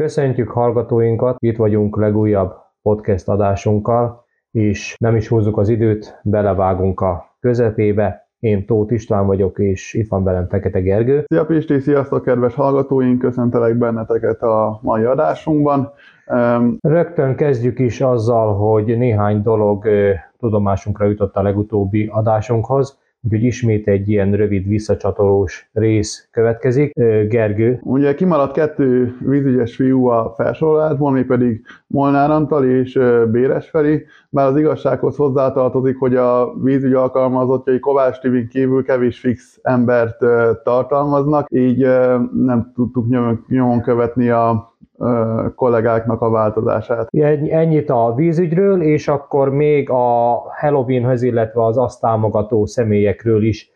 Köszöntjük hallgatóinkat, itt vagyunk legújabb podcast adásunkkal, és nem is húzzuk az időt, belevágunk a közepébe. Én Tóth István vagyok, és itt van velem Fekete Gergő. Szia Pisti, sziasztok kedves hallgatóink, köszöntelek benneteket a mai adásunkban. Rögtön kezdjük is azzal, hogy néhány dolog tudomásunkra jutott a legutóbbi adásunkhoz. Úgyhogy ismét egy ilyen rövid visszacsatolós rész következik. Gergő. Ugye kimaradt kettő vízügyes fiú a felsorolásból, mi pedig Molnár Antal és Béres Feri, bár az igazsághoz hozzátartozik, hogy a vízügy alkalmazottjai Kovács Tibin kívül kevés fix embert tartalmaznak, így nem tudtuk nyomon követni a kollégáknak a változását. Ennyit a vízügyről, és akkor még a Halloweenhez, illetve az azt támogató személyekről is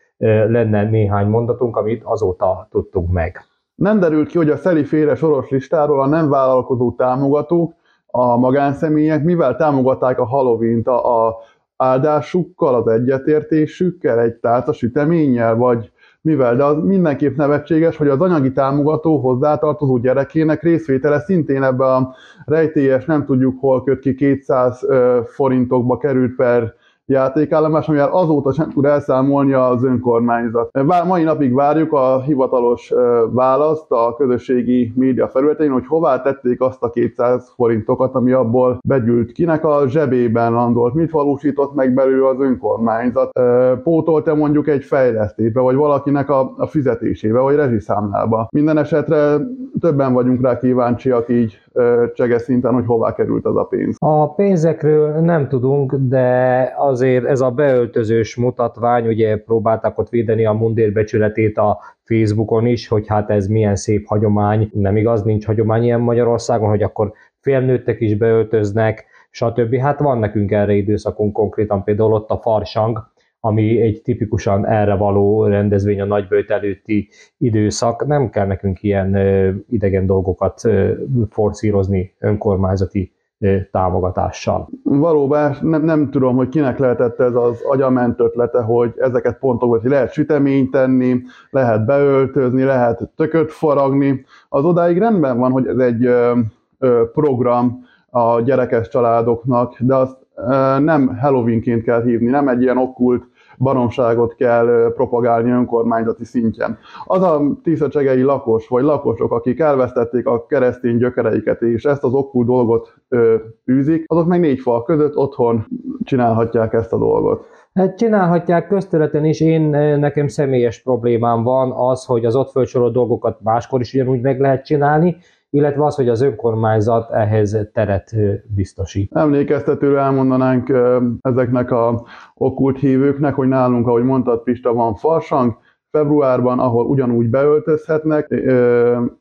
lenne néhány mondatunk, amit azóta tudtunk meg. Nem derült ki, hogy a Szeli féle soros listáról a nem vállalkozó támogatók, a magánszemélyek mivel támogatták a Halloween-t a, a áldásukkal, az egyetértésükkel, egy tálca süteménnyel, vagy mivel, de az mindenképp nevetséges, hogy az anyagi támogató hozzátartozó gyerekének részvétele szintén ebbe a rejtélyes, nem tudjuk hol köt ki 200 forintokba került per játékállomás, amivel azóta sem tud elszámolni az önkormányzat. Mai napig várjuk a hivatalos választ a közösségi média felületein, hogy hová tették azt a 200 forintokat, ami abból begyűlt. Kinek a zsebében landolt, mit valósított meg belőle az önkormányzat, pótolta mondjuk egy fejlesztésbe, vagy valakinek a, a fizetésébe, vagy rezsiszámlába. Minden esetre többen vagyunk rá kíváncsiak így csege szinten, hogy hová került az a pénz. A pénzekről nem tudunk, de azért ez a beöltözős mutatvány, ugye próbálták ott védeni a mundér becsületét a Facebookon is, hogy hát ez milyen szép hagyomány. Nem igaz, nincs hagyomány ilyen Magyarországon, hogy akkor félnőttek is beöltöznek, stb. Hát van nekünk erre időszakunk konkrétan, például ott a farsang, ami egy tipikusan erre való rendezvény a nagybőjt előtti időszak. Nem kell nekünk ilyen idegen dolgokat forszírozni önkormányzati támogatással. Valóban nem, nem tudom, hogy kinek lehetett ez az agyament ötlete, hogy ezeket pontokban hogy lehet süteményt tenni, lehet beöltözni, lehet tököt faragni. Az odáig rendben van, hogy ez egy program a gyerekes családoknak, de azt nem Halloweenként kell hívni, nem egy ilyen okkult baromságot kell propagálni önkormányzati szintjen. Az a tiszacsegei lakos, vagy lakosok, akik elvesztették a keresztény gyökereiket, és ezt az okkú dolgot ö, űzik, azok meg négy fal között otthon csinálhatják ezt a dolgot. Hát csinálhatják közterületen is, én nekem személyes problémám van az, hogy az ott felsorolt dolgokat máskor is ugyanúgy meg lehet csinálni, illetve az, hogy az önkormányzat ehhez teret biztosít. Emlékeztetőre elmondanánk ezeknek a okkult hívőknek, hogy nálunk, ahogy mondtad Pista, van farsang, februárban, ahol ugyanúgy beöltözhetnek,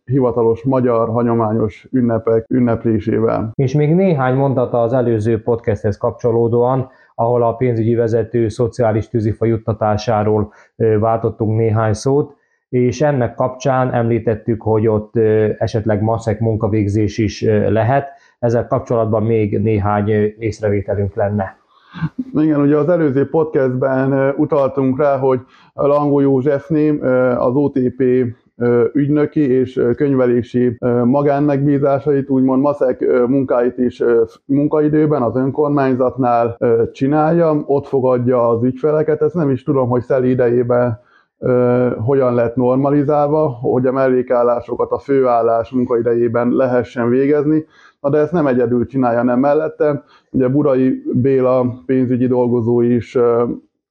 hivatalos magyar hagyományos ünnepek ünneplésével. És még néhány mondata az előző podcasthez kapcsolódóan, ahol a pénzügyi vezető szociális tűzifa juttatásáról váltottunk néhány szót és ennek kapcsán említettük, hogy ott esetleg maszek munkavégzés is lehet. Ezzel kapcsolatban még néhány észrevételünk lenne. Igen, ugye az előző podcastben utaltunk rá, hogy Langó Józsefné az OTP ügynöki és könyvelési magánmegbízásait, úgymond maszek munkáit is munkaidőben az önkormányzatnál csinálja, ott fogadja az ügyfeleket, ezt nem is tudom, hogy szeli idejében hogyan lett normalizálva, hogy a mellékállásokat a főállás munkaidejében lehessen végezni, na de ezt nem egyedül csinálja, nem mellette. Ugye Burai Béla pénzügyi dolgozó is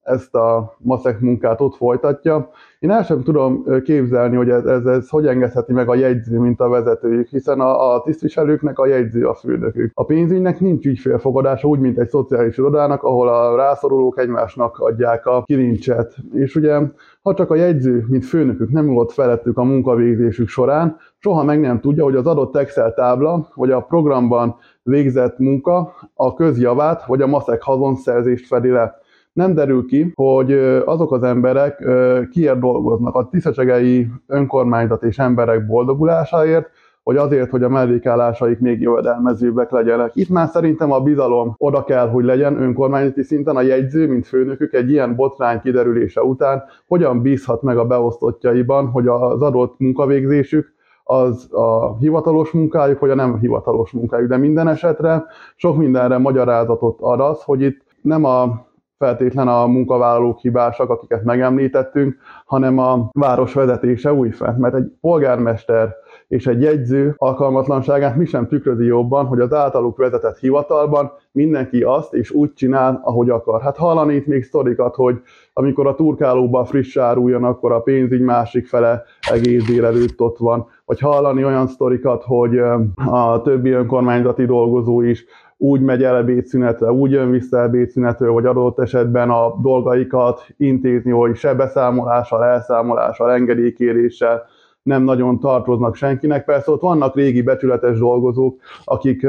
ezt a maszek munkát ott folytatja. Én el sem tudom képzelni, hogy ez, ez, ez hogy engedheti meg a jegyző, mint a vezetőjük, hiszen a, a tisztviselőknek a jegyző a főnökük. A pénzügynek nincs ügyfélfogadása úgy, mint egy szociális irodának, ahol a rászorulók egymásnak adják a kilincset. És ugye, ha csak a jegyző, mint főnökük nem volt felettük a munkavégzésük során, soha meg nem tudja, hogy az adott Excel tábla, vagy a programban végzett munka a közjavát, vagy a maszek hazonszerzést fedi le nem derül ki, hogy azok az emberek kiért dolgoznak a tiszacsegei önkormányzat és emberek boldogulásáért, vagy azért, hogy a mellékállásaik még jövedelmezőbbek legyenek. Itt már szerintem a bizalom oda kell, hogy legyen önkormányzati szinten a jegyző, mint főnökük egy ilyen botrány kiderülése után, hogyan bízhat meg a beosztottjaiban, hogy az adott munkavégzésük az a hivatalos munkájuk, vagy a nem hivatalos munkájuk. De minden esetre sok mindenre magyarázatot ad az, hogy itt nem a feltétlen a munkavállalók hibásak, akiket megemlítettünk, hanem a város vezetése újfent. Mert egy polgármester és egy jegyző alkalmatlanságát mi sem tükrözi jobban, hogy az általuk vezetett hivatalban mindenki azt és úgy csinál, ahogy akar. Hát hallani itt még sztorikat, hogy amikor a turkálóba friss áruljon, akkor a pénzügy másik fele egész délelőtt ott van. Vagy hallani olyan sztorikat, hogy a többi önkormányzati dolgozó is úgy megy el ebédszünetre, úgy jön vissza ebédszünetről, vagy adott esetben a dolgaikat intézni, hogy se beszámolással, elszámolással, engedélykéréssel nem nagyon tartoznak senkinek. Persze ott vannak régi becsületes dolgozók, akik,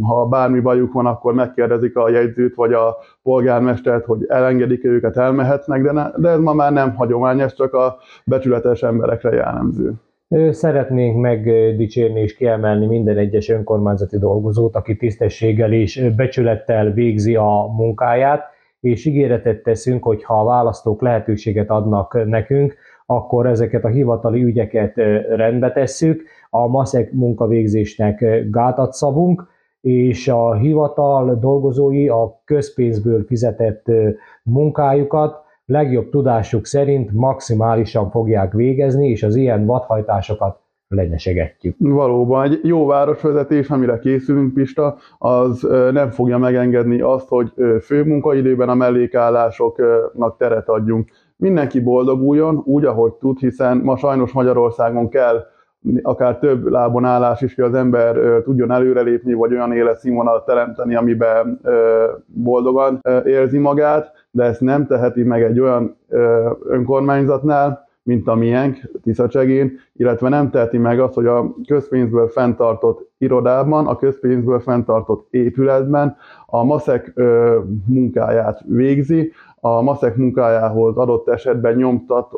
ha bármi bajuk van, akkor megkérdezik a jegyzőt vagy a polgármestert, hogy elengedik -e őket, elmehetnek, de, ne, de ez ma már nem hagyomány, ez csak a becsületes emberekre jellemző. Szeretnénk megdicsérni és kiemelni minden egyes önkormányzati dolgozót, aki tisztességgel és becsülettel végzi a munkáját, és ígéretet teszünk, hogy ha a választók lehetőséget adnak nekünk, akkor ezeket a hivatali ügyeket rendbe tesszük, a maszek munkavégzésnek gátat szabunk, és a hivatal dolgozói a közpénzből fizetett munkájukat legjobb tudásuk szerint maximálisan fogják végezni, és az ilyen vadhajtásokat lenyesegetjük. Valóban, egy jó városvezetés, amire készülünk, Pista, az nem fogja megengedni azt, hogy főmunkaidőben a mellékállásoknak teret adjunk. Mindenki boldoguljon, úgy, ahogy tud, hiszen ma sajnos Magyarországon kell akár több lábon állás is, hogy az ember tudjon előrelépni, vagy olyan életszínvonalat teremteni, amiben boldogan érzi magát, de ezt nem teheti meg egy olyan önkormányzatnál, mint a miénk, Tiszacsegén, illetve nem teheti meg azt, hogy a közpénzből fenntartott irodában, a közpénzből fenntartott épületben a maszek munkáját végzi, a maszek munkájához adott esetben nyomtat,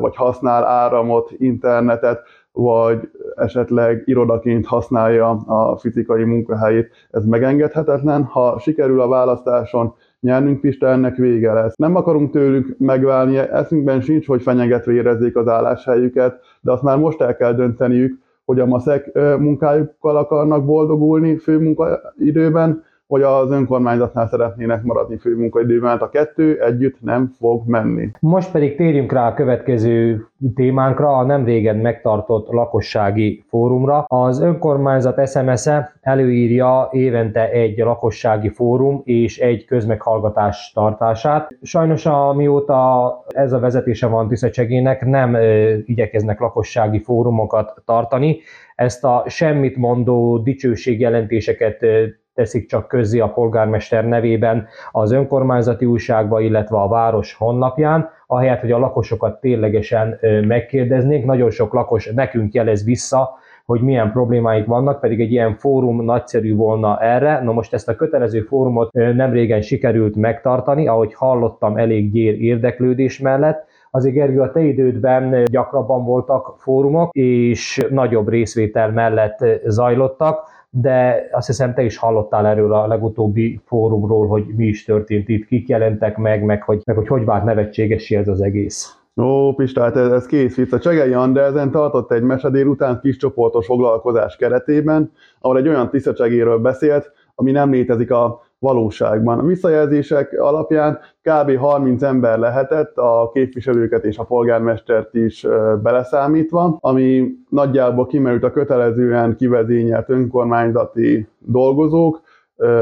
vagy használ áramot, internetet, vagy esetleg irodaként használja a fizikai munkahelyét. Ez megengedhetetlen. Ha sikerül a választáson nyernünk Pista, ennek vége lesz. Nem akarunk tőlük megválni, eszünkben sincs, hogy fenyegetve érezzék az álláshelyüket, de azt már most el kell dönteniük, hogy a maszek munkájukkal akarnak boldogulni főmunkaidőben, hogy az önkormányzatnál szeretnének maradni főmunkaidőben, mert a kettő együtt nem fog menni. Most pedig térjünk rá a következő témánkra, a nem régen megtartott lakossági fórumra. Az önkormányzat SMS-e előírja évente egy lakossági fórum és egy közmeghallgatás tartását. Sajnos amióta ez a vezetése van Tiszacsegének, nem igyekeznek lakossági fórumokat tartani. Ezt a semmit mondó dicsőségjelentéseket teszik csak közzé a polgármester nevében az önkormányzati újságba, illetve a város honlapján, ahelyett, hogy a lakosokat ténylegesen megkérdeznék. Nagyon sok lakos nekünk jelez vissza, hogy milyen problémáik vannak, pedig egy ilyen fórum nagyszerű volna erre. Na most ezt a kötelező fórumot nem régen sikerült megtartani, ahogy hallottam elég gyér érdeklődés mellett, Azért Gergő, a te idődben gyakrabban voltak fórumok, és nagyobb részvétel mellett zajlottak de azt hiszem te is hallottál erről a legutóbbi fórumról, hogy mi is történt itt, kik jelentek meg, meg hogy meg hogy, hogy vált nevetségesi ez az egész. Ó, Pista, hát ez, ez kész vicc. A Csegei Andersen tartott egy mesedél után kis csoportos foglalkozás keretében, ahol egy olyan tiszacsegéről beszélt, ami nem létezik a valóságban. A visszajelzések alapján kb. 30 ember lehetett, a képviselőket és a polgármestert is beleszámítva, ami nagyjából kimerült a kötelezően kivezényelt önkormányzati dolgozók,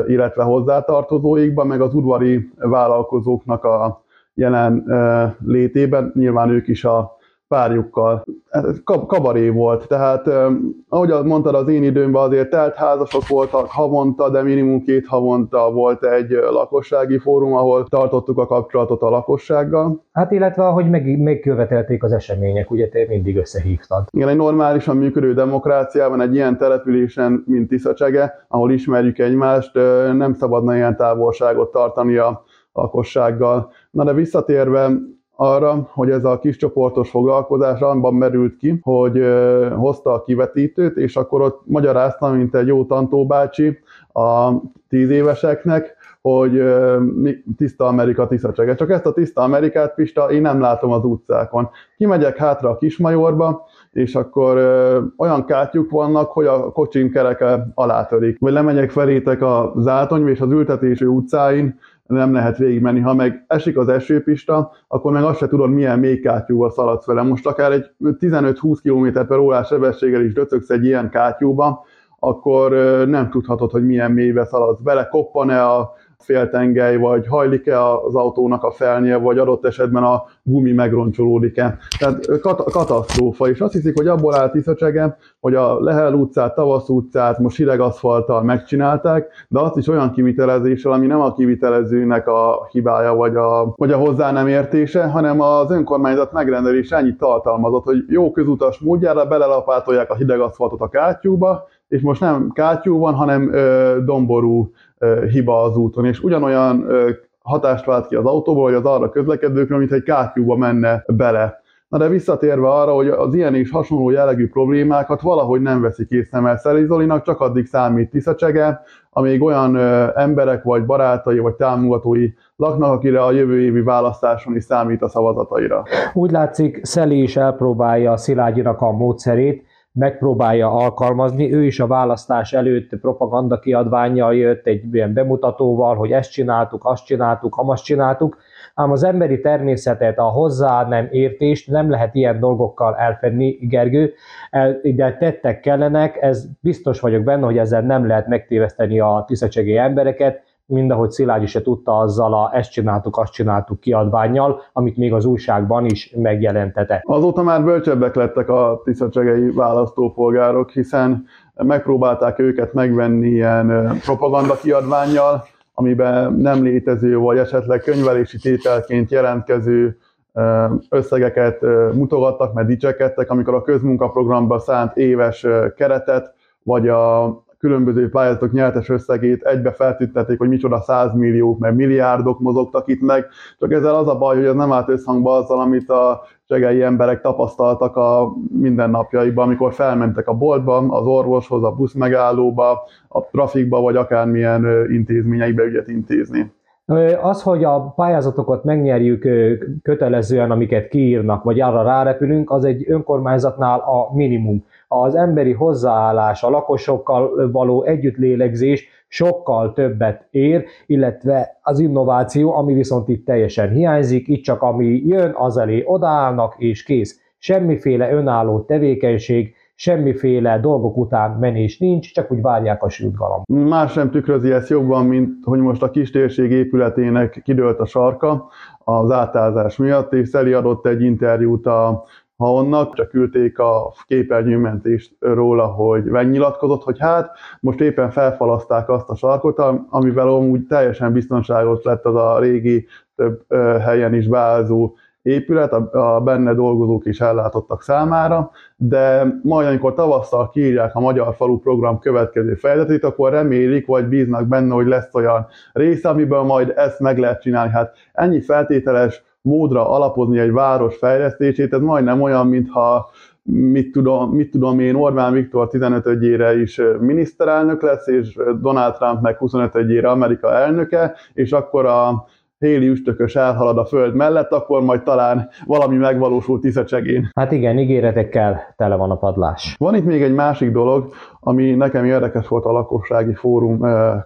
illetve hozzátartozóikban, meg az udvari vállalkozóknak a jelen létében, nyilván ők is a párjukkal. Kabaré volt, tehát ahogy mondtad, az én időmben azért telt házasok voltak havonta, de minimum két havonta volt egy lakossági fórum, ahol tartottuk a kapcsolatot a lakossággal. Hát illetve ahogy meg, megkövetelték az események, ugye te mindig összehívtad. Igen, egy normálisan működő demokráciában, egy ilyen településen, mint Tiszacsege, ahol ismerjük egymást, nem szabadna ilyen távolságot tartani a lakossággal. Na de visszatérve arra, hogy ez a kis csoportos foglalkozás abban merült ki, hogy hozta a kivetítőt, és akkor ott magyarázta, mint egy jó tantóbácsi a tíz éveseknek, hogy tiszta Amerika, tiszta csege. Csak ezt a tiszta Amerikát, Pista, én nem látom az utcákon. Kimegyek hátra a Kismajorba, és akkor ö, olyan kátyuk vannak, hogy a kocsim kereke alátörik. Vagy lemegyek felétek a Zátony és az ültetésű utcáin, nem lehet végigmenni. Ha meg esik az esőpista, akkor meg azt se tudod, milyen mély kátyúval szaladsz vele. Most akár egy 15-20 km per órás sebességgel is döcögsz egy ilyen kátyúba, akkor nem tudhatod, hogy milyen mélybe szaladsz bele, koppan-e a féltengely, vagy hajlik-e az autónak a felnie, vagy adott esetben a gumi megroncsolódik-e. Tehát kat- katasztrófa, és azt hiszik, hogy abból áll Tiszacsege, hogy a Lehel utcát, Tavasz utcát most hideg aszfalttal megcsinálták, de azt is olyan kivitelezéssel, ami nem a kivitelezőnek a hibája, vagy a, vagy a hozzá nem értése, hanem az önkormányzat megrendelés ennyit tartalmazott, hogy jó közutas módjára belelapátolják a hideg aszfaltot a kátyúba, és most nem kátyú van, hanem ö, domború hiba az úton, és ugyanolyan hatást vált ki az autóból, vagy az arra közlekedőkről, mint egy kátyúba menne bele. Na de visszatérve arra, hogy az ilyen és hasonló jellegű problémákat valahogy nem veszik észre, mert Szeli Zolinak csak addig számít tiszacsege, amíg olyan emberek, vagy barátai, vagy támogatói laknak, akire a jövő évi választáson is számít a szavazataira. Úgy látszik, Szeli is elpróbálja Szilágyinak a módszerét, megpróbálja alkalmazni. Ő is a választás előtt propaganda kiadványjal jött egy ilyen bemutatóval, hogy ezt csináltuk, azt csináltuk, amazt csináltuk, ám az emberi természetet, a hozzá nem értést nem lehet ilyen dolgokkal elfedni, Gergő, de tettek kellenek, ez biztos vagyok benne, hogy ezzel nem lehet megtéveszteni a tiszacsegé embereket, mind ahogy Szilágyi se tudta azzal a ezt csináltuk, azt csináltuk kiadványjal, amit még az újságban is megjelentette. Azóta már bölcsebbek lettek a tiszacsegei választópolgárok, hiszen megpróbálták őket megvenni ilyen propaganda kiadványjal, amiben nem létező, vagy esetleg könyvelési tételként jelentkező összegeket mutogattak, mert dicsekedtek, amikor a közmunkaprogramba szánt éves keretet, vagy a különböző pályázatok nyertes összegét egybe feltüntették, hogy micsoda százmilliók, mert milliárdok mozogtak itt meg, csak ezzel az a baj, hogy ez nem állt összhangba azzal, amit a segei emberek tapasztaltak a mindennapjaikban, amikor felmentek a boltba, az orvoshoz, a busz megállóba, a trafikba, vagy akármilyen intézményeibe ügyet intézni. Az, hogy a pályázatokat megnyerjük kötelezően, amiket kiírnak, vagy arra rárepülünk, az egy önkormányzatnál a minimum az emberi hozzáállás, a lakosokkal való együttlélegzés sokkal többet ér, illetve az innováció, ami viszont itt teljesen hiányzik, itt csak ami jön, az elé odaállnak, és kész. Semmiféle önálló tevékenység, semmiféle dolgok után menés nincs, csak úgy várják a sült galamb. Más nem tükrözi ezt jobban, mint hogy most a kistérség épületének kidőlt a sarka az átázás miatt, és Szeli adott egy interjút a ha onnan csak küldték a képernyőmentést róla, hogy megnyilatkozott, hogy hát most éppen felfalaszták azt a sarkot, amivel amúgy teljesen biztonságos lett az a régi több helyen is beázó épület, a benne dolgozók is ellátottak számára, de majd amikor tavasszal kiírják a Magyar Falu Program következő fejezetét, akkor remélik, vagy bíznak benne, hogy lesz olyan része, amiből majd ezt meg lehet csinálni. Hát ennyi feltételes módra alapozni egy város fejlesztését, ez majdnem olyan, mintha mit tudom, mit tudom én, Orbán Viktor 15-ére is miniszterelnök lesz, és Donald Trump meg 25-ére Amerika elnöke, és akkor a héli üstökös elhalad a föld mellett, akkor majd talán valami megvalósul tiszecsegén. Hát igen, ígéretekkel tele van a padlás. Van itt még egy másik dolog, ami nekem érdekes volt a lakossági fórum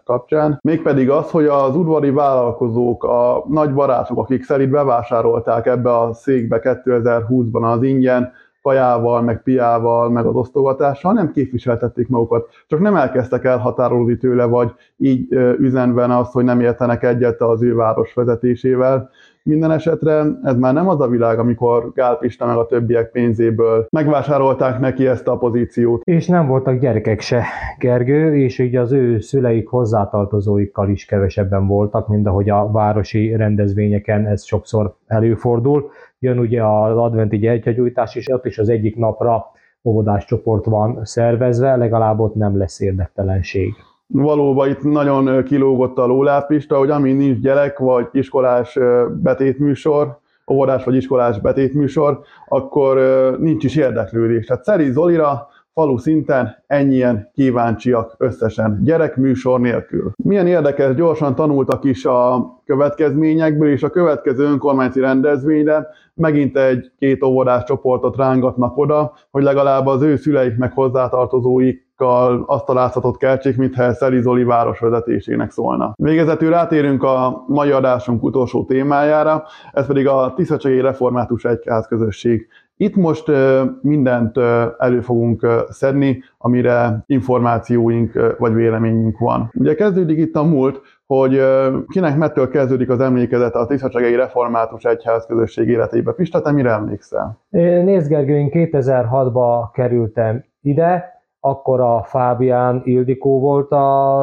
kapcsán, mégpedig az, hogy az udvari vállalkozók, a nagy barátok, akik szerint bevásárolták ebbe a székbe 2020-ban az ingyen kajával, meg piával, meg az osztogatással nem képviseltették magukat, csak nem elkezdtek elhatárolódni tőle, vagy így üzenven azt, hogy nem értenek egyet az ő város vezetésével. Minden esetre ez már nem az a világ, amikor Gál Pista meg a többiek pénzéből megvásárolták neki ezt a pozíciót. És nem voltak gyerekek se, Gergő, és így az ő szüleik hozzátartozóikkal is kevesebben voltak, mint ahogy a városi rendezvényeken ez sokszor előfordul jön ugye az adventi gyertyagyújtás, és ott is az egyik napra óvodás csoport van szervezve, legalább ott nem lesz érdektelenség. Valóban itt nagyon kilógott a lólápista, hogy ami nincs gyerek vagy iskolás betétműsor, óvodás vagy iskolás betétműsor, akkor nincs is érdeklődés. Tehát Szeri Zolira falu szinten ennyien kíváncsiak összesen, gyerekműsor nélkül. Milyen érdekes, gyorsan tanultak is a következményekből, és a következő önkormányzati rendezvényre megint egy-két óvodás csoportot rángatnak oda, hogy legalább az ő szüleik meg hozzátartozóikkal azt a látszatot keltsék, mintha Szeli Zoli városvezetésének szólna. Végezetül rátérünk a mai adásunk utolsó témájára, ez pedig a Tiszacsai Református Egyház közösség itt most mindent elő fogunk szedni, amire információink vagy véleményünk van. Ugye kezdődik itt a múlt, hogy kinek mettől kezdődik az emlékezete a Tiszacsegei Református Egyház közösség életébe. Pista, te mire emlékszel? Nézd Gergő, én 2006-ba kerültem ide, akkor a Fábián Ildikó volt a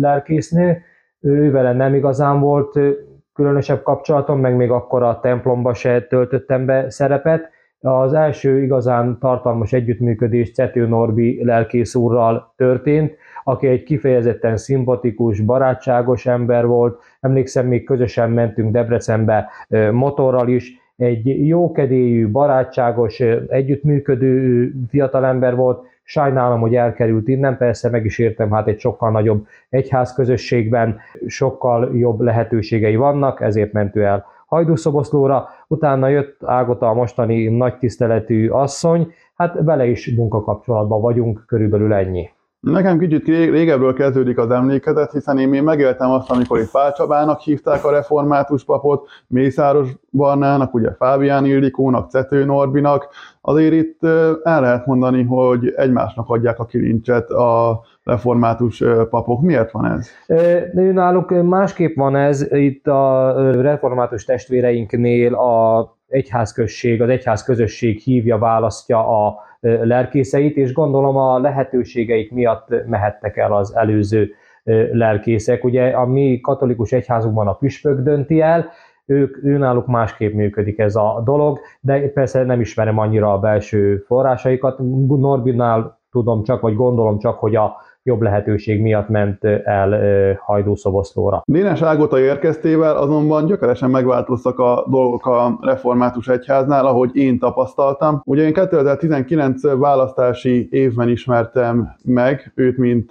lelkésznő, ővele nem igazán volt különösebb kapcsolatom, meg még akkor a templomba se töltöttem be szerepet, az első igazán tartalmas együttműködés Cető Norbi lelkész úrral történt, aki egy kifejezetten szimpatikus, barátságos ember volt. Emlékszem, még közösen mentünk Debrecenbe motorral is. Egy jókedélyű, barátságos, együttműködő fiatalember volt. Sajnálom, hogy elkerült innen, persze meg is értem, hát egy sokkal nagyobb egyházközösségben sokkal jobb lehetőségei vannak, ezért ment ő el Hajdúszoboszlóra, utána jött Ágota a mostani nagy tiszteletű asszony, hát vele is munkakapcsolatban vagyunk, körülbelül ennyi. Nekem kicsit régebről kezdődik az emlékezet, hiszen én még megéltem azt, amikor itt Pál Csabának hívták a református papot, Mészáros Barnának, ugye Fábián Ildikónak, Cető Norbinak. Azért itt el lehet mondani, hogy egymásnak adják a kilincset a református papok. Miért van ez? Náluk másképp van ez. Itt a református testvéreinknél a egyházközség, az egyházközösség hívja, választja a lelkészeit, és gondolom a lehetőségeik miatt mehettek el az előző lelkészek. Ugye a mi katolikus egyházunkban a püspök dönti el, ők, őnáluk másképp működik ez a dolog, de persze nem ismerem annyira a belső forrásaikat. Norbinál tudom csak, vagy gondolom csak, hogy a jobb lehetőség miatt ment el Hajdúszoboszlóra. Dénes Ágota érkeztével azonban gyökeresen megváltoztak a dolgok a református egyháznál, ahogy én tapasztaltam. Ugye én 2019 választási évben ismertem meg őt, mint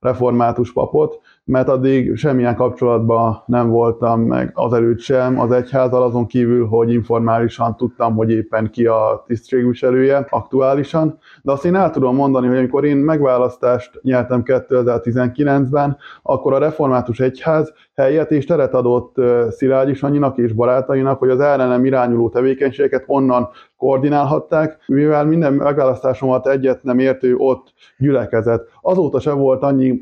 református papot, mert addig semmilyen kapcsolatban nem voltam meg azelőtt sem az egyházal, azon kívül, hogy informálisan tudtam, hogy éppen ki a tisztségviselője aktuálisan. De azt én el tudom mondani, hogy amikor én megválasztást nyertem 2019-ben, akkor a református egyház helyet és teret adott Szilágyi Sanyinak és barátainak, hogy az ellenem irányuló tevékenységeket onnan koordinálhatták, mivel minden megválasztásomat egyet nem értő ott gyülekezett. Azóta se volt annyi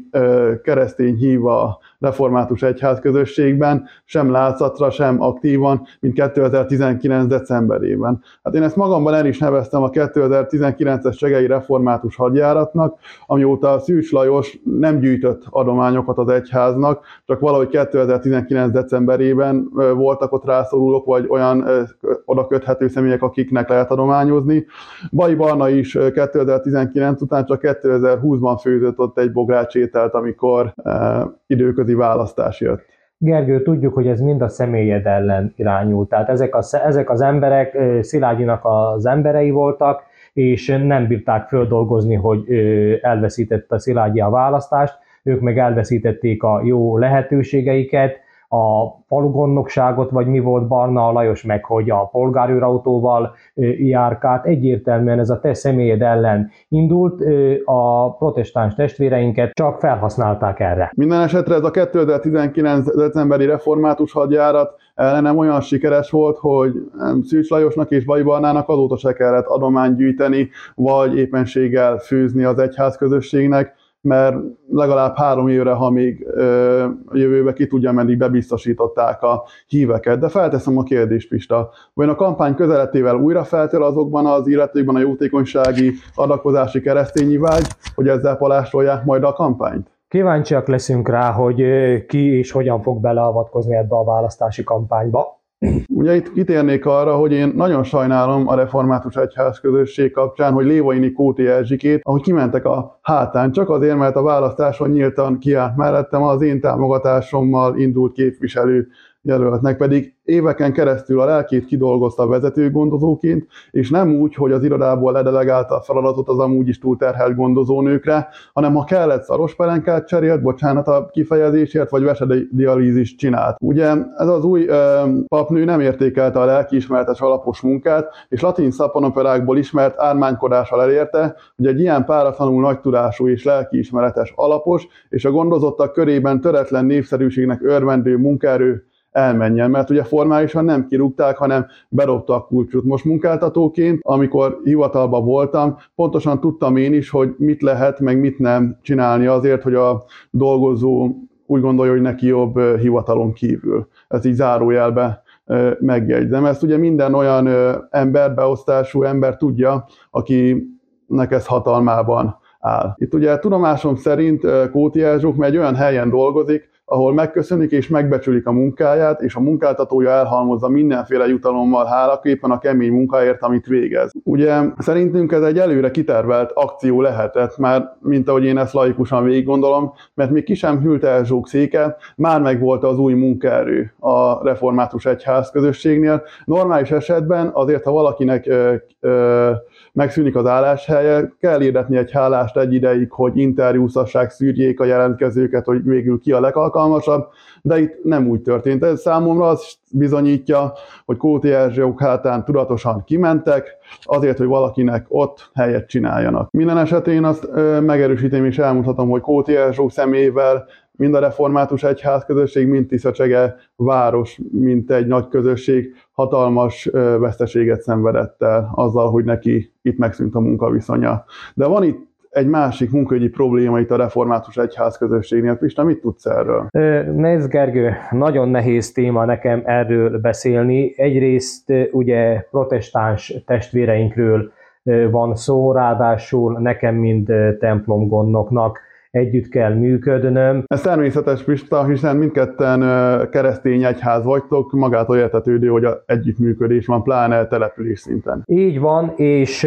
keresztény hív a református egyház közösségben, sem látszatra, sem aktívan, mint 2019. decemberében. Hát én ezt magamban el is neveztem a 2019-es segei református hadjáratnak, amióta Szűcs Lajos nem gyűjtött adományokat az egyháznak, csak valahogy 2019. decemberében voltak ott rászorulók, vagy olyan oda köthető személyek, akiknek lehet adományozni. Bai Barna is 2019 után csak 2020-ban főzött ott egy bográcsételt, amikor időközi választás jött. Gergő, tudjuk, hogy ez mind a személyed ellen irányult. Tehát ezek, a, ezek az emberek Szilágyinak az emberei voltak, és nem bírták földolgozni, hogy elveszítette Szilágyi a választást, ők meg elveszítették a jó lehetőségeiket, a falugondnokságot, vagy mi volt Barna Lajos meg, hogy a polgárőrautóval járkált. Egyértelműen ez a te személyed ellen indult, a protestáns testvéreinket csak felhasználták erre. Minden esetre ez a 2019. decemberi református hadjárat ellenem olyan sikeres volt, hogy Szűcs Lajosnak és Bai Barnának azóta se kellett adományt gyűjteni, vagy éppenséggel fűzni az egyház közösségnek, mert legalább három évre, ha még ö, jövőbe ki tudja menni, bebiztosították a híveket. De felteszem a kérdést, Pista, vajon a kampány közeletével újra feltél azokban az illetőkben a jótékonysági adakozási keresztényi vágy, hogy ezzel palástolják majd a kampányt? Kíváncsiak leszünk rá, hogy ki és hogyan fog beleavatkozni ebbe a választási kampányba. Ugye itt kitérnék arra, hogy én nagyon sajnálom a református egyház közösség kapcsán, hogy Lévaini Kóti Erzsikét, ahogy kimentek a hátán, csak azért, mert a választáson nyíltan kiállt mellettem az én támogatásommal indult képviselő jelöltnek, pedig éveken keresztül a lelkét kidolgozta vezetőgondozóként, és nem úgy, hogy az irodából ledelegálta a feladatot az amúgy is túlterhelt gondozónőkre, hanem ha kellett szaros pelenkát cserélt, bocsánat a kifejezésért, vagy vesedialízist csinált. Ugye ez az új ö, papnő nem értékelte a lelkiismeretes alapos munkát, és latin szaponoperákból ismert ármánykodással elérte, hogy egy ilyen páratlanul nagy tudású és lelkiismeretes alapos, és a gondozottak körében töretlen népszerűségnek örvendő munkaerő elmenjen, mert ugye formálisan nem kirúgták, hanem berobta a kulcsot. Most munkáltatóként, amikor hivatalban voltam, pontosan tudtam én is, hogy mit lehet, meg mit nem csinálni azért, hogy a dolgozó úgy gondolja, hogy neki jobb hivatalon kívül. Ez így zárójelbe megjegyzem. Ezt ugye minden olyan emberbeosztású ember tudja, akinek ez hatalmában áll. Itt ugye tudomásom szerint Kóti Erzsók egy olyan helyen dolgozik, ahol megköszönik és megbecsülik a munkáját, és a munkáltatója elhalmozza mindenféle jutalommal hálaképpen a kemény munkáért, amit végez. Ugye szerintünk ez egy előre kitervelt akció lehetett, már mint ahogy én ezt laikusan végig gondolom, mert még ki sem hűlt el Zsók széke, már megvolt az új munkaerő a református egyház közösségnél. Normális esetben azért, ha valakinek ö, ö, megszűnik az álláshelye, kell érdetni egy hálást egy ideig, hogy interjúszassák, szűrjék a jelentkezőket, hogy végül ki a legalkalmasabb, de itt nem úgy történt. Ez számomra azt bizonyítja, hogy Kóti Erzsők hátán tudatosan kimentek, azért, hogy valakinek ott helyet csináljanak. Minden esetén azt ö, megerősítem és elmondhatom, hogy Kóti Erzsők személyével mind a református egyház közösség, mind Tiszacsege város, mint egy nagy közösség hatalmas veszteséget szenvedett el azzal, hogy neki itt megszűnt a munkaviszonya. De van itt egy másik munkaügyi probléma itt a református egyház közösségnél. Pista, mit tudsz erről? Nézd, Gergő, nagyon nehéz téma nekem erről beszélni. Egyrészt ugye protestáns testvéreinkről van szó, ráadásul nekem, mint templomgondnoknak együtt kell működnöm. Ez természetes, Pista, hiszen mindketten keresztény egyház vagytok, magától értetődő, hogy együttműködés van, pláne település szinten. Így van, és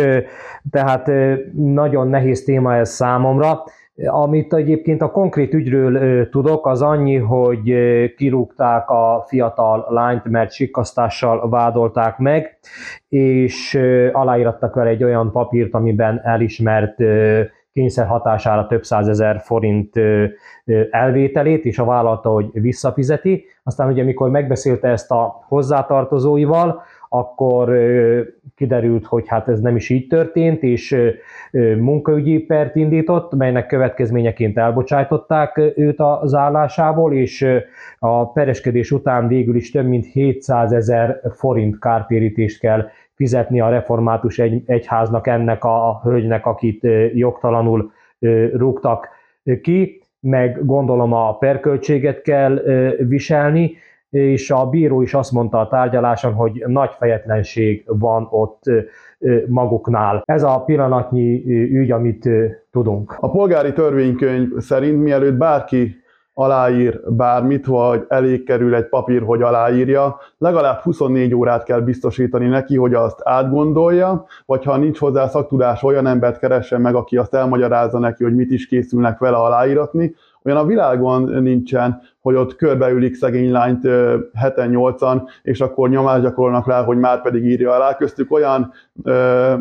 tehát nagyon nehéz téma ez számomra. Amit egyébként a konkrét ügyről tudok, az annyi, hogy kirúgták a fiatal lányt, mert sikkasztással vádolták meg, és aláírattak vele egy olyan papírt, amiben elismert kényszer hatására több százezer forint elvételét, és a vállalta, hogy visszafizeti. Aztán ugye, amikor megbeszélte ezt a hozzátartozóival, akkor kiderült, hogy hát ez nem is így történt, és munkaügyi pert indított, melynek következményeként elbocsájtották őt az állásából, és a pereskedés után végül is több mint 700 ezer forint kártérítést kell fizetni a református egy, egyháznak ennek a, hölgynek, akit jogtalanul rúgtak ki, meg gondolom a perköltséget kell viselni, és a bíró is azt mondta a tárgyaláson, hogy nagy fejetlenség van ott maguknál. Ez a pillanatnyi ügy, amit tudunk. A polgári törvénykönyv szerint mielőtt bárki aláír bármit, vagy elég kerül egy papír, hogy aláírja, legalább 24 órát kell biztosítani neki, hogy azt átgondolja, vagy ha nincs hozzá szaktudás, olyan embert keressen meg, aki azt elmagyarázza neki, hogy mit is készülnek vele aláíratni, olyan a világon nincsen, hogy ott körbeülik szegény lányt heten nyolcan, és akkor nyomást gyakorolnak rá, hogy már pedig írja alá. Köztük olyan ö,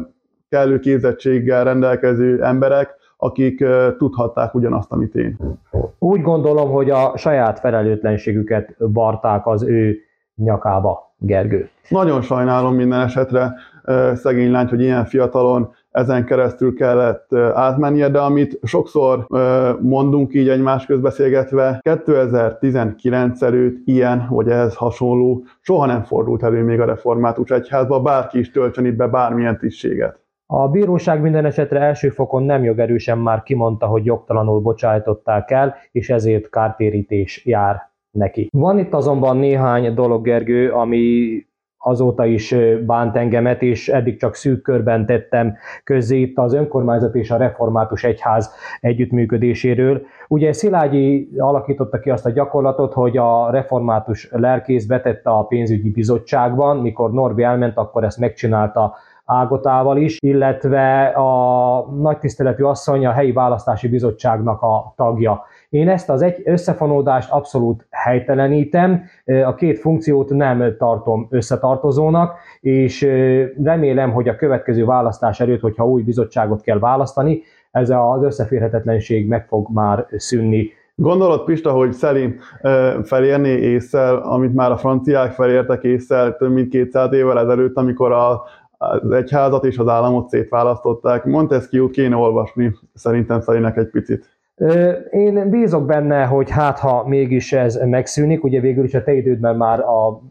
kellő képzettséggel rendelkező emberek, akik tudhatták ugyanazt, amit én. Úgy gondolom, hogy a saját felelőtlenségüket varták az ő nyakába, Gergő. Nagyon sajnálom minden esetre szegény lányt, hogy ilyen fiatalon ezen keresztül kellett átmennie, de amit sokszor mondunk így egymás közbeszélgetve, 2019 előtt ilyen, vagy ehhez hasonló soha nem fordult elő még a református egyházba, bárki is töltsön itt be bármilyen tisztséget. A bíróság minden esetre első fokon nem jogerősen már kimondta, hogy jogtalanul bocsájtották el, és ezért kártérítés jár neki. Van itt azonban néhány dolog, Gergő, ami azóta is bánt engemet, és eddig csak szűk körben tettem közzé itt az önkormányzat és a református egyház együttműködéséről. Ugye Szilágyi alakította ki azt a gyakorlatot, hogy a református lelkész betette a pénzügyi bizottságban, mikor Norbi elment, akkor ezt megcsinálta Ágotával is, illetve a nagy tiszteletű asszony a helyi választási bizottságnak a tagja. Én ezt az egy összefonódást abszolút helytelenítem, a két funkciót nem tartom összetartozónak, és remélem, hogy a következő választás előtt, hogyha új bizottságot kell választani, ez az összeférhetetlenség meg fog már szűnni. Gondolod, Pista, hogy Szeli felérni észszel, amit már a franciák felértek észszel több mint 200 évvel ezelőtt, amikor a, az egyházat és az államot szétválasztották. Montesquieu-t kéne olvasni, szerintem Szelinek egy picit. Én bízok benne, hogy hát ha mégis ez megszűnik, ugye végül is a te idődben már a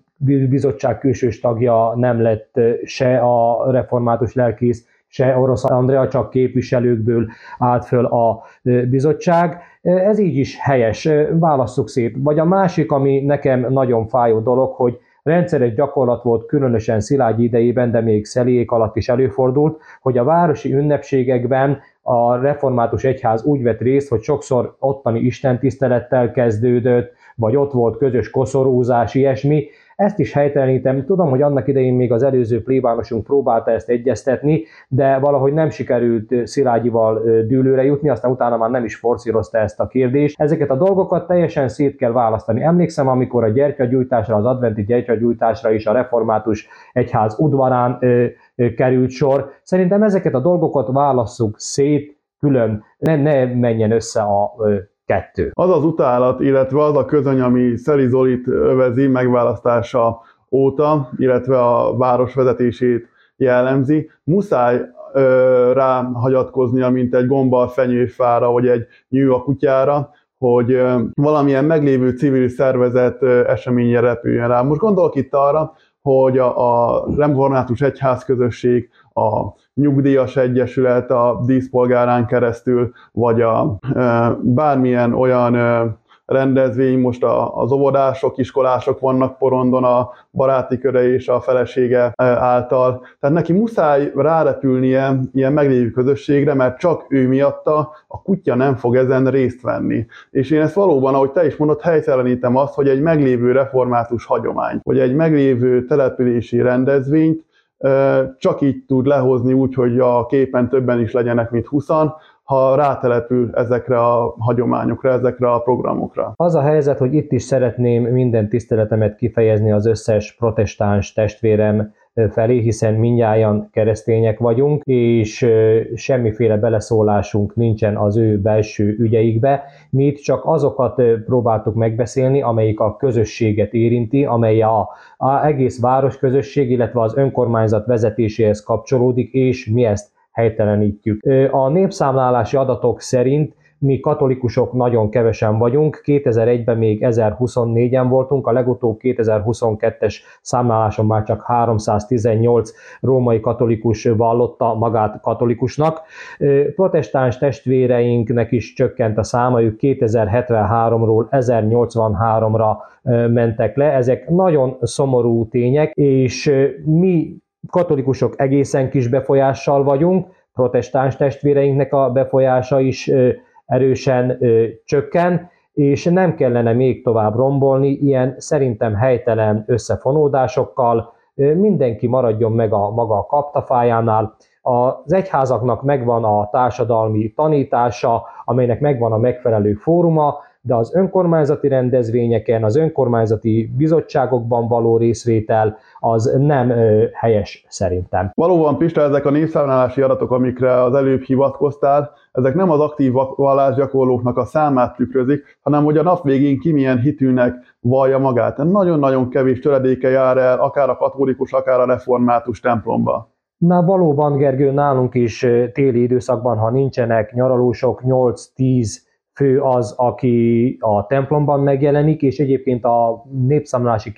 bizottság külsős tagja nem lett se a református lelkész, se Orosz Andrea, csak képviselőkből állt föl a bizottság. Ez így is helyes, válasszuk szét. Vagy a másik, ami nekem nagyon fájó dolog, hogy rendszeres gyakorlat volt különösen Szilágyi idejében, de még Szeliék alatt is előfordult, hogy a városi ünnepségekben a református egyház úgy vett részt, hogy sokszor ottani istentisztelettel kezdődött, vagy ott volt közös koszorúzás, ilyesmi, ezt is helytelenítem. Tudom, hogy annak idején még az előző plébánosunk próbálta ezt egyeztetni, de valahogy nem sikerült Szilágyival dűlőre jutni, aztán utána már nem is forszírozta ezt a kérdést. Ezeket a dolgokat teljesen szét kell választani. Emlékszem, amikor a gyertyagyújtásra, az adventi gyertyagyújtásra is a református egyház udvarán ö, ö, került sor. Szerintem ezeket a dolgokat válasszuk szét, külön, ne, ne menjen össze a ö, kettő. Az az utálat, illetve az a közöny, ami Szeli Zolit övezi megválasztása óta, illetve a város vezetését jellemzi, muszáj ö, rá hagyatkoznia, mint egy gomba a fenyőfára, vagy egy nyű a kutyára, hogy valamilyen meglévő civil szervezet eseményre repüljön rá. Most gondolok itt arra, hogy a, a református egyház közösség, a nyugdíjas egyesület a díszpolgárán keresztül, vagy a bármilyen olyan rendezvény, most az óvodások, iskolások vannak porondon a baráti köre és a felesége által. Tehát neki muszáj rárepülnie ilyen meglévő közösségre, mert csak ő miatta a kutya nem fog ezen részt venni. És én ezt valóban, ahogy te is mondod, helytelenítem azt, hogy egy meglévő református hagyomány, vagy egy meglévő települési rendezvényt csak így tud lehozni úgy, hogy a képen többen is legyenek, mint 20 ha rátelepül ezekre a hagyományokra, ezekre a programokra. Az a helyzet, hogy itt is szeretném minden tiszteletemet kifejezni az összes protestáns testvérem felé, hiszen minnyáján keresztények vagyunk, és semmiféle beleszólásunk nincsen az ő belső ügyeikbe. Mi itt csak azokat próbáltuk megbeszélni, amelyik a közösséget érinti, amely a, a egész városközösség, illetve az önkormányzat vezetéséhez kapcsolódik, és mi ezt helytelenítjük. A népszámlálási adatok szerint mi katolikusok nagyon kevesen vagyunk, 2001-ben még 1024-en voltunk, a legutóbb 2022-es számláláson már csak 318 római katolikus vallotta magát katolikusnak. Protestáns testvéreinknek is csökkent a számajuk 2073-ról 1083-ra mentek le. Ezek nagyon szomorú tények, és mi katolikusok egészen kis befolyással vagyunk, protestáns testvéreinknek a befolyása is erősen ö, csökken, és nem kellene még tovább rombolni ilyen szerintem helytelen összefonódásokkal, ö, mindenki maradjon meg a maga kaptafájánál, az egyházaknak megvan a társadalmi tanítása, amelynek megvan a megfelelő fóruma, de az önkormányzati rendezvényeken, az önkormányzati bizottságokban való részvétel az nem ö, helyes szerintem. Valóban, Pista, ezek a népszámlálási adatok, amikre az előbb hivatkoztál, ezek nem az aktív vallásgyakorlóknak a számát tükrözik, hanem hogy a nap végén ki milyen hitűnek vallja magát. Nagyon-nagyon kevés töredéke jár el, akár a katolikus, akár a református templomba. Na valóban, Gergő, nálunk is téli időszakban, ha nincsenek nyaralósok, 8-10 fő az, aki a templomban megjelenik, és egyébként a népszámlási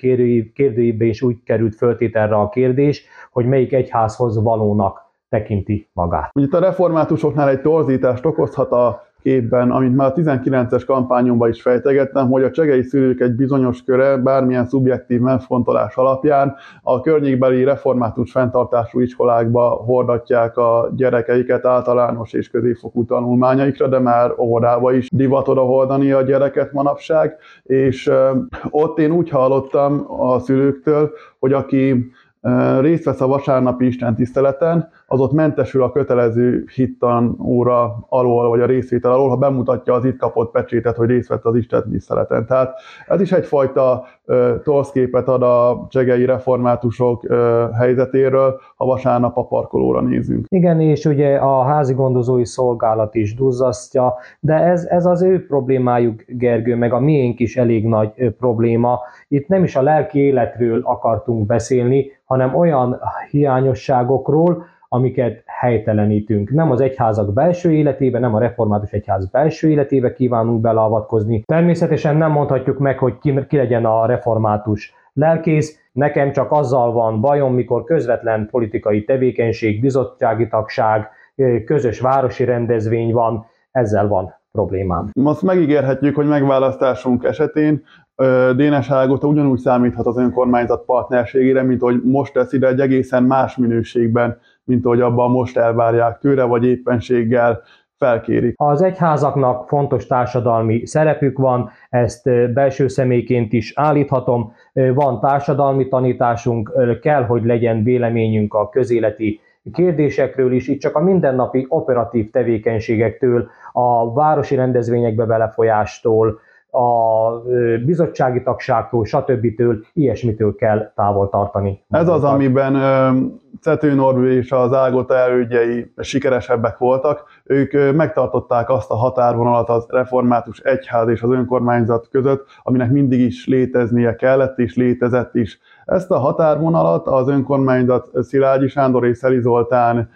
kérdőívbe is úgy került föltételre a kérdés, hogy melyik egyházhoz valónak tekinti magát. Itt a reformátusoknál egy torzítást okozhat a képben, amit már a 19-es kampányomban is fejtegettem, hogy a csegei szülők egy bizonyos köre bármilyen szubjektív megfontolás alapján a környékbeli református fenntartású iskolákba hordatják a gyerekeiket általános és középfokú tanulmányaikra, de már óvodába is divat hordani a gyereket manapság, és ott én úgy hallottam a szülőktől, hogy aki részt vesz a vasárnapi Isten tiszteleten, az ott mentesül a kötelező hittan óra alól, vagy a részvétel alól, ha bemutatja az itt kapott pecsétet, hogy részt vett az Isten tiszteleten. Tehát ez is egyfajta torszképet ad a csegei reformátusok helyzetéről, ha vasárnap a parkolóra nézünk. Igen, és ugye a házi gondozói szolgálat is duzzasztja, de ez, ez az ő problémájuk, Gergő, meg a miénk is elég nagy probléma. Itt nem is a lelki életről akartunk beszélni, hanem olyan hiányosságokról, amiket helytelenítünk. Nem az egyházak belső életébe, nem a református egyház belső életébe kívánunk beleavatkozni. Természetesen nem mondhatjuk meg, hogy ki, ki legyen a református lelkész, nekem csak azzal van bajom, mikor közvetlen politikai tevékenység, bizottsági tagság, közös városi rendezvény van, ezzel van problémám. Azt megígérhetjük, hogy megválasztásunk esetén Dénes Ágota ugyanúgy számíthat az önkormányzat partnerségére, mint hogy most tesz ide egy egészen más minőségben, mint ahogy abban most elvárják tőle, vagy éppenséggel felkérik. Az egyházaknak fontos társadalmi szerepük van, ezt belső személyként is állíthatom. Van társadalmi tanításunk, kell, hogy legyen véleményünk a közéleti kérdésekről is, itt csak a mindennapi operatív tevékenységektől, a városi rendezvényekbe belefolyástól, a bizottsági tagságtól, stb. Től, ilyesmitől kell távol tartani. Ez az, amiben Cető Norbi és az Ágota elődjei sikeresebbek voltak. Ők megtartották azt a határvonalat az református egyház és az önkormányzat között, aminek mindig is léteznie kellett és létezett is. Ezt a határvonalat az önkormányzat Szilágyi Sándor és Szeli Zoltán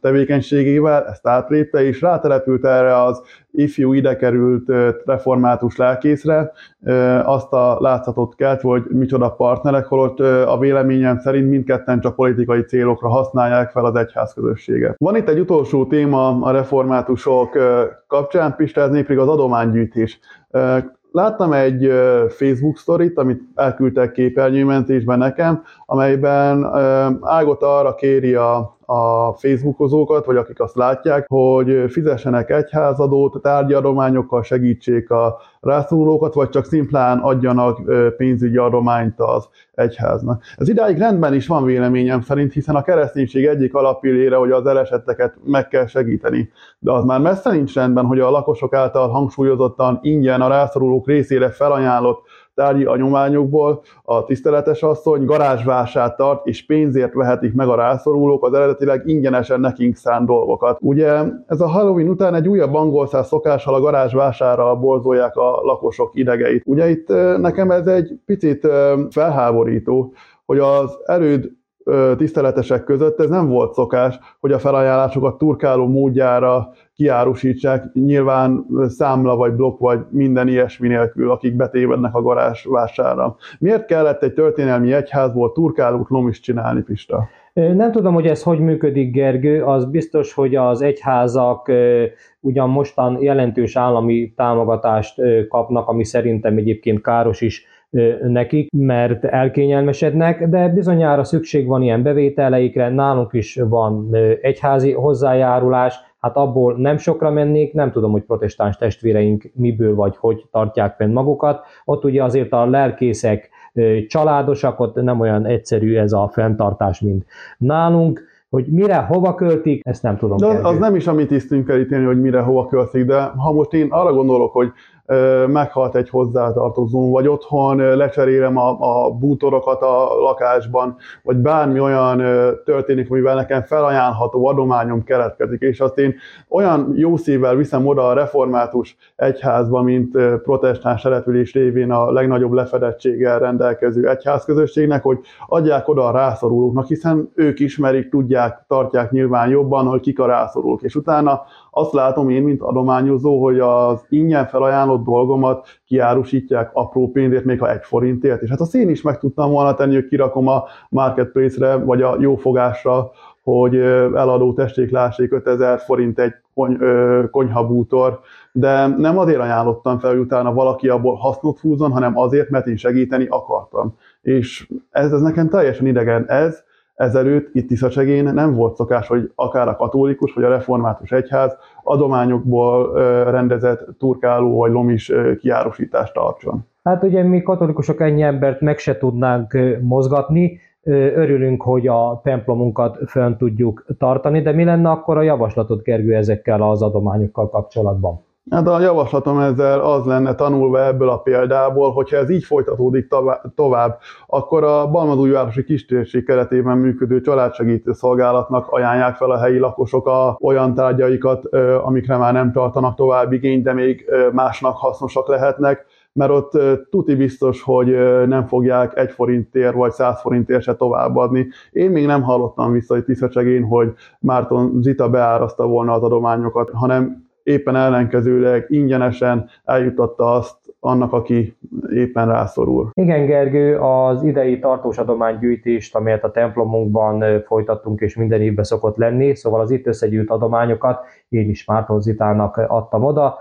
tevékenységével ezt átlépte, és rátelepült erre az ifjú idekerült református lelkészre, azt a látszatot kelt, hogy micsoda partnerek, holott a véleményem szerint mindketten csak politikai célokra használják fel az egyházközösséget. Van itt egy utolsó téma a reformátusok kapcsán, Pista, ez az adománygyűjtés. Láttam egy Facebook sztorit, amit elküldtek képernyőmentésben nekem, amelyben Ágot arra kéri a a Facebookozókat, vagy akik azt látják, hogy fizessenek egyházadót, tárgyadományokkal segítsék a rászorulókat, vagy csak szimplán adjanak pénzügyi adományt az egyháznak. Ez idáig rendben is van véleményem szerint, hiszen a kereszténység egyik alapillére, hogy az elesetteket meg kell segíteni. De az már messze nincs rendben, hogy a lakosok által hangsúlyozottan ingyen a rászorulók részére felajánlott tárgyi anyományokból a tiszteletes asszony garázsvását tart, és pénzért vehetik meg a rászorulók az eredetileg ingyenesen nekünk szánt dolgokat. Ugye ez a Halloween után egy újabb angol száz szokással a garázsvására borzolják a lakosok idegeit. Ugye itt nekem ez egy picit felháborító, hogy az erőd tiszteletesek között ez nem volt szokás, hogy a felajánlásokat turkáló módjára kiárusítsák, nyilván számla vagy blokk vagy minden ilyesmi nélkül, akik betévednek a garázs vására. Miért kellett egy történelmi egyházból turkálót lomis csinálni, Pista? Nem tudom, hogy ez hogy működik, Gergő. Az biztos, hogy az egyházak ugyan mostan jelentős állami támogatást kapnak, ami szerintem egyébként káros is nekik, mert elkényelmesednek, de bizonyára szükség van ilyen bevételeikre, nálunk is van egyházi hozzájárulás, hát abból nem sokra mennék, nem tudom, hogy protestáns testvéreink miből vagy hogy tartják fenn magukat. Ott ugye azért a lelkészek családosak, ott nem olyan egyszerű ez a fenntartás, mint nálunk hogy mire, hova költik, ezt nem tudom. De az, az nem is a mi tisztünk ítélni, hogy mire, hova költik, de ha most én arra gondolok, hogy meghalt egy hozzátartozó, vagy otthon lecserélem a, a bútorokat a lakásban, vagy bármi olyan történik, amivel nekem felajánlható adományom keletkezik, és azt én olyan jó szívvel viszem oda a református egyházba, mint protestáns település révén a legnagyobb lefedettséggel rendelkező egyházközösségnek, hogy adják oda a rászorulóknak, hiszen ők ismerik, tudják, tartják nyilván jobban, hogy kik a rászorulók, és utána azt látom én, mint adományozó, hogy az ingyen felajánlott dolgomat kiárusítják apró pénzért, még ha egy forintért. És hát azt én is meg tudtam volna tenni, hogy kirakom a marketplace-re, vagy a jófogásra, hogy eladó testéklásék 5000 forint egy kony, ö, konyhabútor, de nem azért ajánlottam fel, hogy utána valaki abból hasznot húzzon, hanem azért, mert én segíteni akartam. És ez, ez nekem teljesen idegen. Ez Ezelőtt itt Tiszacsegén nem volt szokás, hogy akár a katolikus vagy a református egyház adományokból rendezett turkáló vagy lomis kiárusítást tartson. Hát ugye mi katolikusok ennyi embert meg se tudnánk mozgatni, Örülünk, hogy a templomunkat fönn tudjuk tartani, de mi lenne akkor a javaslatot, Gergő, ezekkel az adományokkal kapcsolatban? Hát a javaslatom ezzel az lenne tanulva ebből a példából, hogyha ez így folytatódik tovább, akkor a Balmazújvárosi kistérség keretében működő családsegítő szolgálatnak ajánlják fel a helyi lakosok a, olyan tárgyaikat, amikre már nem tartanak tovább igényt, de még másnak hasznosak lehetnek, mert ott tuti biztos, hogy nem fogják egy forintért vagy száz forintért se továbbadni. Én még nem hallottam vissza egy Tiszacsegén, hogy Márton Zita beáraszta volna az adományokat, hanem éppen ellenkezőleg ingyenesen eljutatta azt annak, aki éppen rászorul. Igen, Gergő, az idei tartós adománygyűjtést, amelyet a templomunkban folytattunk, és minden évben szokott lenni, szóval az itt összegyűjt adományokat én is Márton Zitának adtam oda,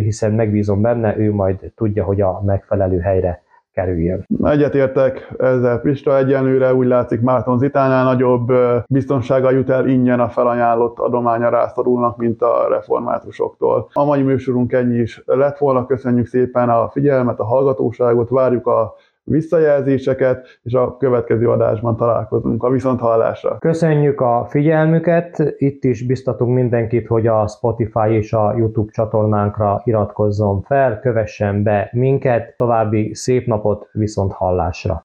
hiszen megbízom benne, ő majd tudja, hogy a megfelelő helyre kerüljön. Egyetértek ezzel Pista egyenlőre, úgy látszik Márton Zitánál nagyobb biztonsága jut el ingyen a felajánlott adománya rászorulnak, mint a reformátusoktól. A mai műsorunk ennyi is lett volna, köszönjük szépen a figyelmet, a hallgatóságot, várjuk a visszajelzéseket, és a következő adásban találkozunk a viszonthallásra. Köszönjük a figyelmüket, itt is biztatunk mindenkit, hogy a Spotify és a YouTube csatornánkra iratkozzon fel, kövessen be minket, további szép napot, viszonthallásra!